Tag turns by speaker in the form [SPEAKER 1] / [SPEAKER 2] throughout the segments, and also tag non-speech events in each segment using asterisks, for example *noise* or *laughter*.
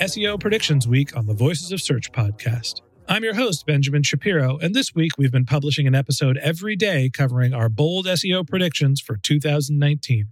[SPEAKER 1] SEO Predictions Week on the Voices of Search podcast. I'm your host, Benjamin Shapiro, and this week we've been publishing an episode every day covering our bold SEO predictions for 2019.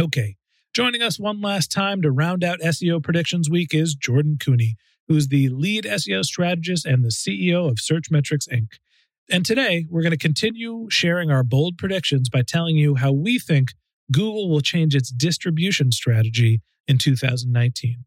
[SPEAKER 1] Okay, joining us one last time to round out SEO Predictions Week is Jordan Koene, who's the lead SEO strategist and the CEO of Searchmetrics Inc. And today we're going to continue sharing our bold predictions by telling you how we think Google will change its distribution strategy in 2019.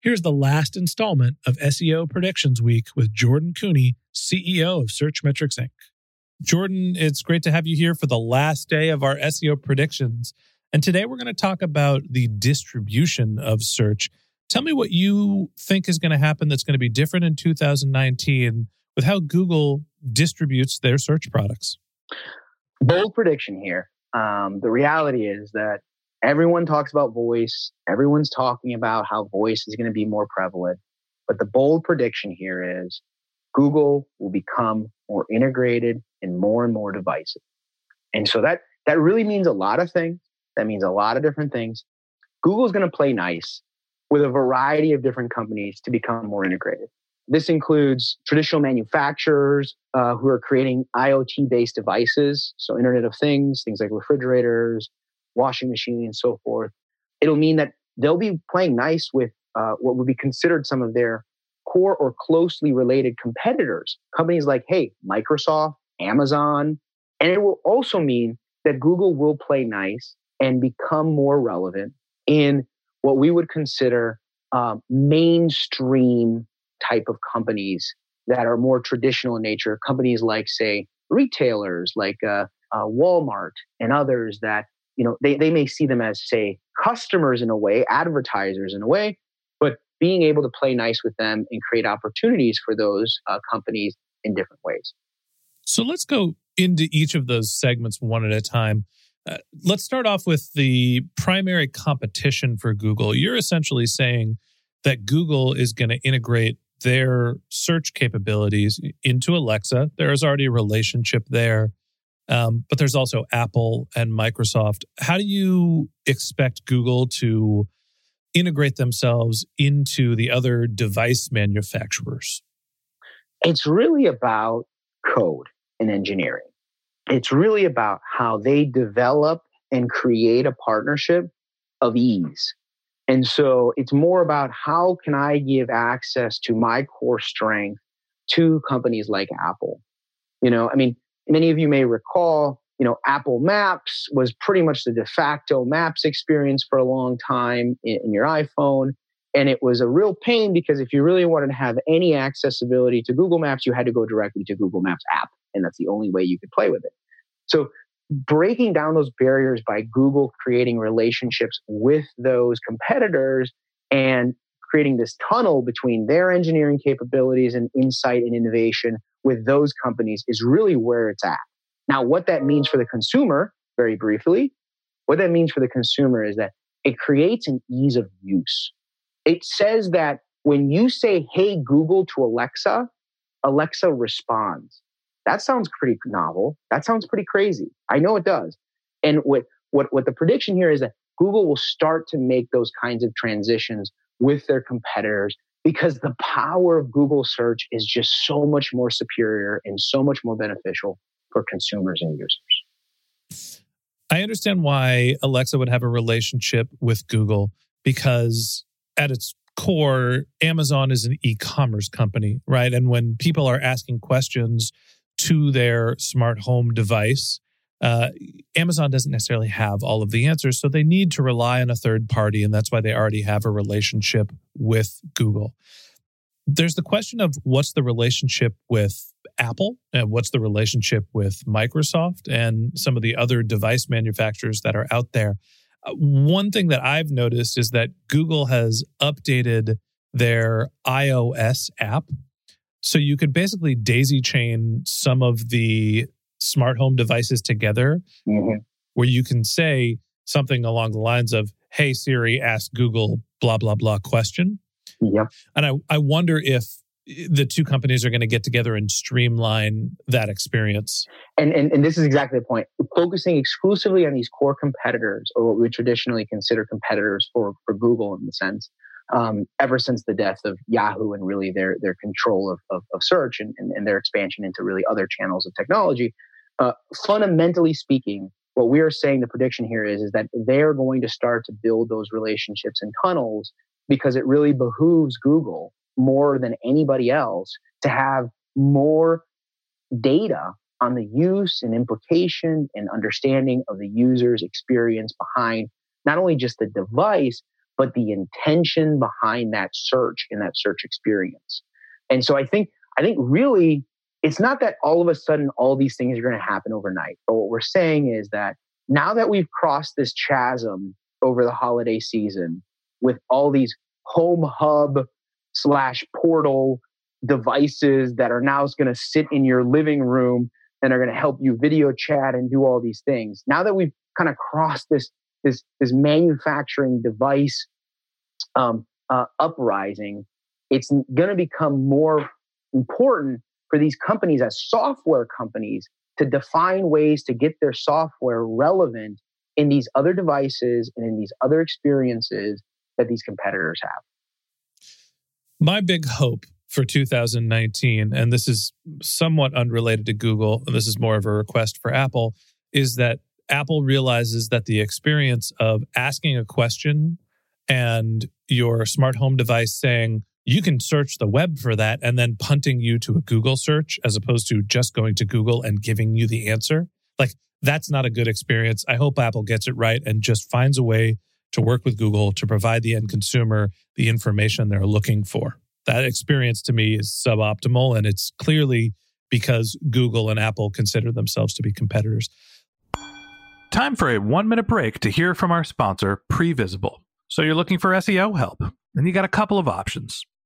[SPEAKER 1] Here's the last installment of SEO Predictions Week with Jordan Koene, CEO of Searchmetrics Inc. Jordan, it's great to have you here for the last day of our SEO predictions. And today we're going to talk about the distribution of search. Tell me what you think is going to happen that's going to be different in 2019 with how Google distributes their search products.
[SPEAKER 2] bold prediction here. Um, the reality is that everyone talks about voice. Everyone's talking about how voice is going to be more prevalent. But the bold prediction here is Google will become more integrated in more and more devices. And so that, that really means a lot of things. That means a lot of different things. Google's going to play nice with a variety of different companies to become more integrated. This includes traditional manufacturers uh, who are creating IoT based devices, so Internet of Things, things like refrigerators, washing machine, and so forth. It'll mean that they'll be playing nice with uh, what would be considered some of their core or closely related competitors, companies like, hey, Microsoft, Amazon. And it will also mean that Google will play nice and become more relevant in what we would consider uh, mainstream type of companies that are more traditional in nature, companies like, say, retailers like uh, uh, Walmart and others that, you know, they, they may see them as, say, customers in a way, advertisers in a way, but being able to play nice with them and create opportunities for those uh, companies in different ways.
[SPEAKER 1] So let's go into each of those segments one at a time. Uh, let's start off with the primary competition for Google. You're essentially saying that Google is going to integrate their search capabilities into Alexa. There is already a relationship there, um, but there's also Apple and Microsoft. How do you expect Google to integrate themselves into the other device manufacturers?
[SPEAKER 2] It's really about code and engineering. It's really about how they develop and create a partnership of ease. And so it's more about how can I give access to my core strength to companies like Apple. You know, I mean, many of you may recall, you know, Apple Maps was pretty much the de facto maps experience for a long time in, in your iPhone. And it was a real pain because if you really wanted to have any accessibility to Google Maps, you had to go directly to Google Maps app. And that's the only way you could play with it. So breaking down those barriers by Google creating relationships with those competitors and creating this tunnel between their engineering capabilities and insight and innovation with those companies is really where it's at. Now, what that means for the consumer, very briefly, what that means for the consumer is that it creates an ease of use. It says that when you say, Hey, Google to Alexa, Alexa responds. That sounds pretty novel. That sounds pretty crazy. I know it does. And what, what, what the prediction here is that Google will start to make those kinds of transitions with their competitors because the power of Google search is just so much more superior and so much more beneficial for consumers and users.
[SPEAKER 1] I understand why Alexa would have a relationship with Google because at its core, Amazon is an e commerce company, right? And when people are asking questions to their smart home device, uh, Amazon doesn't necessarily have all of the answers. So they need to rely on a third party. And that's why they already have a relationship with Google. There's the question of what's the relationship with Apple and what's the relationship with Microsoft and some of the other device manufacturers that are out there. Uh, one thing that I've noticed is that Google has updated their iOS app. So you could basically daisy chain some of the smart home devices together mm-hmm. where you can say something along the lines of, Hey Siri, ask Google blah, blah, blah question.
[SPEAKER 2] Yep.
[SPEAKER 1] And I, I wonder if the two companies are going to get together and streamline that experience.
[SPEAKER 2] And, and and this is exactly the point. Focusing exclusively on these core competitors, or what we traditionally consider competitors for for Google in the sense, um, ever since the death of Yahoo and really their their control of of, of search and, and, and their expansion into really other channels of technology. Uh, fundamentally speaking, what we are saying the prediction here is is that they're going to start to build those relationships and tunnels because it really behooves Google more than anybody else to have more data on the use and implication and understanding of the user's experience behind not only just the device, but the intention behind that search and that search experience. And so I think, I think really it's not that all of a sudden all these things are going to happen overnight. But what we're saying is that now that we've crossed this chasm over the holiday season with all these home hub slash portal devices that are now going to sit in your living room and are going to help you video chat and do all these things. Now that we've kind of crossed this this this manufacturing device um, uh, uprising, it's going to become more important for these companies as software companies to define ways to get their software relevant in these other devices and in these other experiences that these competitors have.
[SPEAKER 1] My big hope for 2019, and this is somewhat unrelated to Google, this is more of a request for Apple, is that Apple realizes that the experience of asking a question and your smart home device saying, you can search the web for that and then punting you to a Google search as opposed to just going to Google and giving you the answer. Like, that's not a good experience. I hope Apple gets it right and just finds a way to work with Google to provide the end consumer the information they're looking for. That experience to me is suboptimal, and it's clearly because Google and Apple consider themselves to be competitors.
[SPEAKER 3] Time for a one minute break to hear from our sponsor, Previsible. So you're looking for SEO help, and you got a couple of options.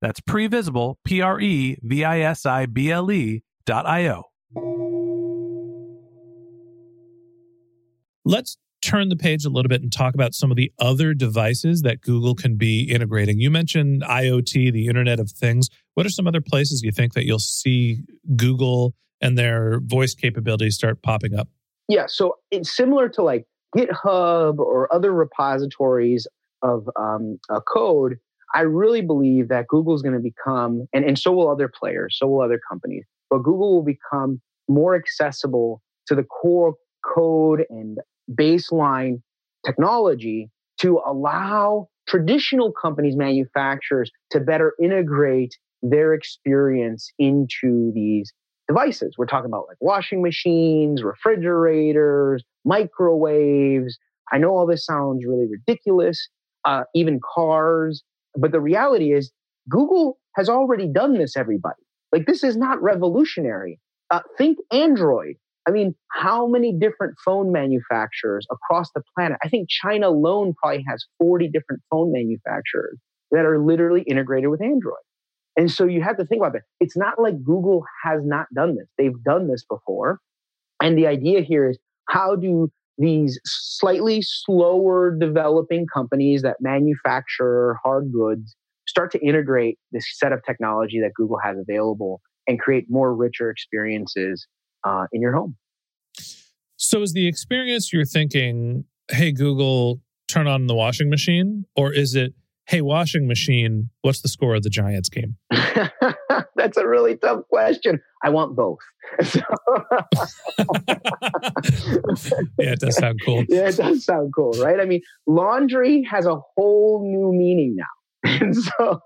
[SPEAKER 3] That's previsible, P R E V I S I B L E dot I-O.
[SPEAKER 1] Let's turn the page a little bit and talk about some of the other devices that Google can be integrating. You mentioned IoT, the Internet of Things. What are some other places you think that you'll see Google and their voice capabilities start popping up?
[SPEAKER 2] Yeah, so it's similar to like GitHub or other repositories of um, a code. I really believe that Google is going to become, and, and so will other players, so will other companies, but Google will become more accessible to the core code and baseline technology to allow traditional companies, manufacturers to better integrate their experience into these devices. We're talking about like washing machines, refrigerators, microwaves. I know all this sounds really ridiculous, uh, even cars. But the reality is, Google has already done this, everybody. Like, this is not revolutionary. Uh, think Android. I mean, how many different phone manufacturers across the planet? I think China alone probably has 40 different phone manufacturers that are literally integrated with Android. And so you have to think about that. It's not like Google has not done this, they've done this before. And the idea here is how do these slightly slower developing companies that manufacture hard goods start to integrate this set of technology that Google has available and create more richer experiences uh, in your home.
[SPEAKER 1] So, is the experience you're thinking, hey, Google, turn on the washing machine? Or is it, hey, washing machine, what's the score of the Giants game? *laughs*
[SPEAKER 2] That's a really tough question. I want both. *laughs*
[SPEAKER 1] yeah, it does sound cool.
[SPEAKER 2] Yeah, it does sound cool, right? I mean, laundry has a whole new meaning now. *laughs* And so,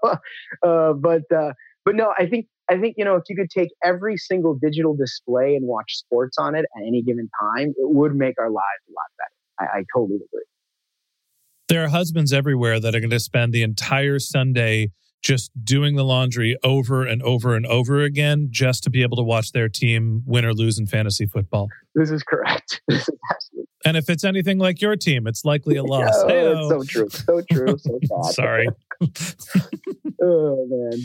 [SPEAKER 2] uh, but uh, but no, I think I think you know if you could take every single digital display and watch sports on it at any given time, it would make our lives a lot better. I, I totally agree.
[SPEAKER 1] There are husbands everywhere that are going to spend the entire Sunday just doing the laundry over and over and over again just to be able to watch their team win or lose in fantasy football.
[SPEAKER 2] This is correct. *laughs* This is absolutely.
[SPEAKER 1] And if it's anything like your team, it's likely a loss.
[SPEAKER 2] oh, so true. So true. So *laughs* sad.
[SPEAKER 1] Sorry. *laughs*
[SPEAKER 2] oh man.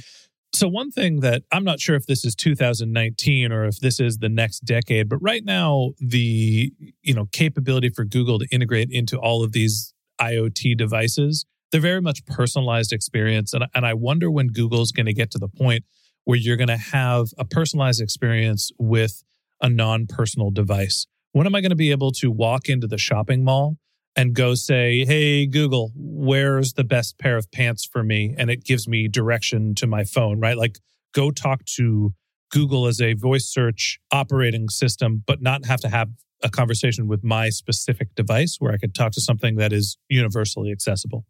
[SPEAKER 1] So one thing that I'm not sure if this is 2019 or if this is the next decade, but right now the you know capability for Google to integrate into all of these IoT devices, they're very much personalized experience and and I wonder when Google's going to get to the point where you're going to have a personalized experience with a non-personal device. When am I going to be able to walk into the shopping mall and go say, Hey, Google, where's the best pair of pants for me? And it gives me direction to my phone, right? Like go talk to Google as a voice search operating system, but not have to have a conversation with my specific device where I could talk to something that is universally accessible.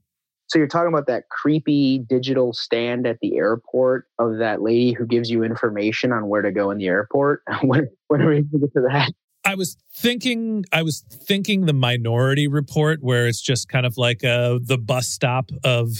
[SPEAKER 2] So you're talking about that creepy digital stand at the airport of that lady who gives you information on where to go in the airport. *laughs* when, when are we going to get to that?
[SPEAKER 1] I was thinking, I was thinking the Minority Report, where it's just kind of like uh, the bus stop of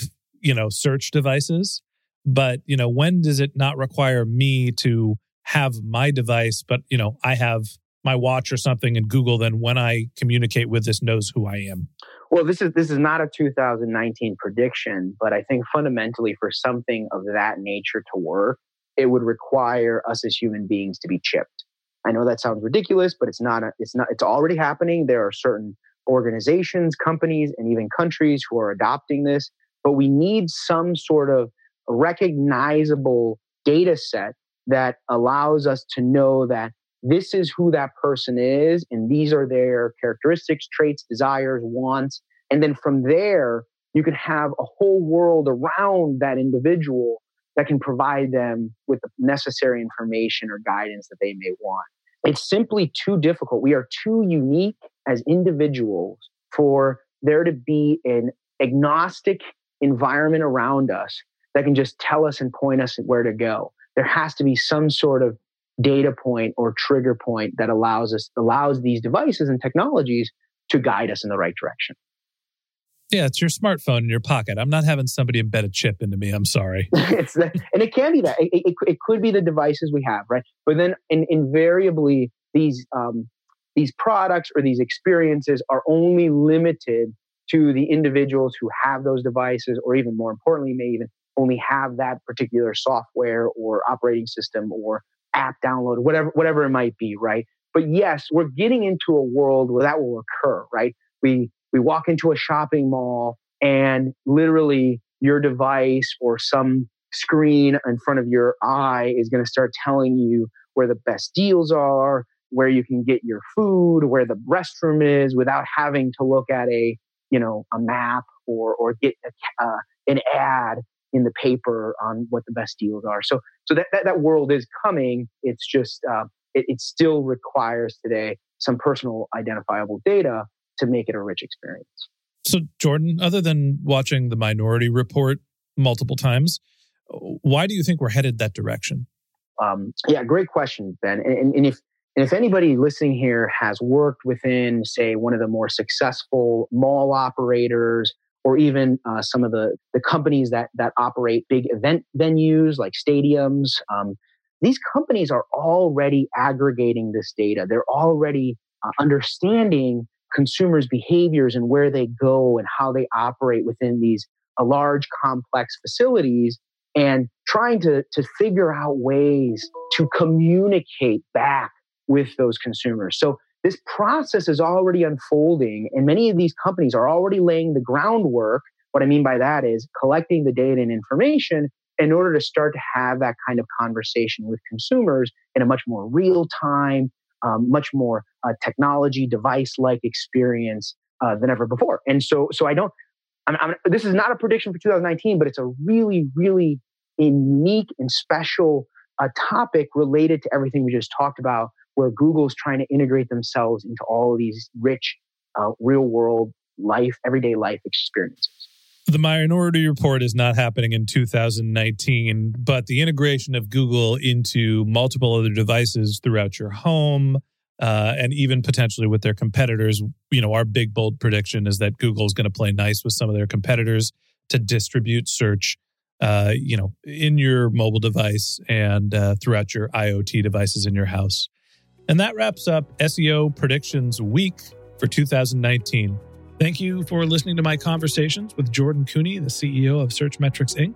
[SPEAKER 1] you know search devices. But you know, when does it not require me to have my device, but you know, I have my watch or something, and Google then when I communicate with this knows who I am.
[SPEAKER 2] Well, this is this is not a 2019 prediction, but I think fundamentally for something of that nature to work, it would require us as human beings to be chipped. I know that sounds ridiculous, but it's not. A, it's not. It's already happening. There are certain organizations, companies, and even countries who are adopting this. But we need some sort of recognizable data set that allows us to know that this is who that person is, and these are their characteristics, traits, desires, wants. And then from there, you can have a whole world around that individual that can provide them with the necessary information or guidance that they may want. It's simply too difficult. We are too unique as individuals for there to be an agnostic environment around us that can just tell us and point us where to go. There has to be some sort of data point or trigger point that allows us allows these devices and technologies to guide us in the right direction.
[SPEAKER 1] Yeah, it's your smartphone in your pocket. I'm not having somebody embed a chip into me. I'm sorry. *laughs*
[SPEAKER 2] it's the, and it can be that. It, it, it, could be the devices we have, right? But then in, invariably, these um, these products or these experiences are only limited to the individuals who have those devices, or even more importantly, may even only have that particular software or operating system or app download, whatever whatever it might be, right? But yes, we're getting into a world where that will occur, right? We we walk into a shopping mall and literally your device or some screen in front of your eye is going to start telling you where the best deals are, where you can get your food, where the restroom is without having to look at a, you know, a map or or get a, uh, an ad in the paper on what the best deals are. So so that that, that world is coming. It's just uh, it, it still requires today some personal identifiable data to make it a rich experience.
[SPEAKER 1] So, Jordan, other than watching the Minority Report multiple times, why do you think we're headed that direction?
[SPEAKER 2] Um, yeah, great question, Ben. And, and, if and if anybody listening here has worked within, say, one of the more successful mall operators, or even uh, some of the the companies that that operate big event venues like stadiums, um, these companies are already aggregating this data. They're already uh, understanding consumers' behaviors and where they go and how they operate within these uh, large, complex facilities and trying to, to figure out ways to communicate back with those consumers. So this process is already unfolding, and many of these companies are already laying the groundwork. What I mean by that is collecting the data and information in order to start to have that kind of conversation with consumers in a much more real time, um, much more uh, technology device like experience uh, than ever before. And so, so I don't. I'm, I'm, this is not a prediction for 2019, but it's a really, really unique and special uh, topic related to everything we just talked about, where Google's trying to integrate themselves into all these rich, uh, real world life, everyday life experiences.
[SPEAKER 1] The Minority Report is not happening in 2019, but the integration of Google into multiple other devices throughout your home, uh, and even potentially with their competitors. You know, our big bold prediction is that Google is going to play nice with some of their competitors to distribute search. Uh, you know, in your mobile device and uh, throughout your IoT devices in your house. And that wraps up SEO Predictions Week for 2019. Thank you for listening to my conversations with Jordan Koene, the CEO of Searchmetrics Inc.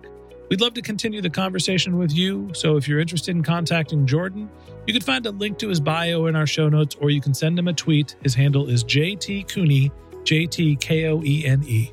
[SPEAKER 1] We'd love to continue the conversation with you, so if you're interested in contacting Jordan, you can find a link to his bio in our show notes, or you can send him a tweet. His handle is JT Koene, J T K O E N E.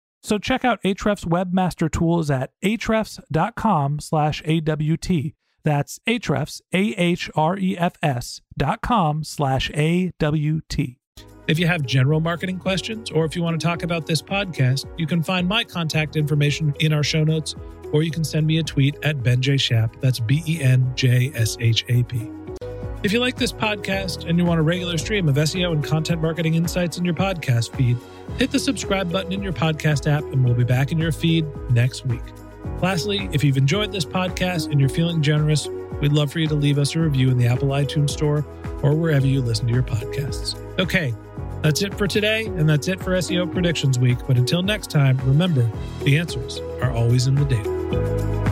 [SPEAKER 3] So check out Ahrefs Webmaster Tools at ahrefs.com slash AWT. That's Ahrefs, A-H-R-E-F-S dot com slash A-W-T.
[SPEAKER 1] If you have general marketing questions or if you want to talk about this podcast, you can find my contact information in our show notes or you can send me a tweet at Ben J. Shap. That's B E N J S H A P. If you like this podcast and you want a regular stream of SEO and content marketing insights in your podcast feed, hit the subscribe button in your podcast app and we'll be back in your feed next week. Lastly, if you've enjoyed this podcast and you're feeling generous, we'd love for you to leave us a review in the Apple iTunes Store or wherever you listen to your podcasts. Okay, that's it for today, and that's it for SEO Predictions Week. But until next time, remember the answers are always in the data.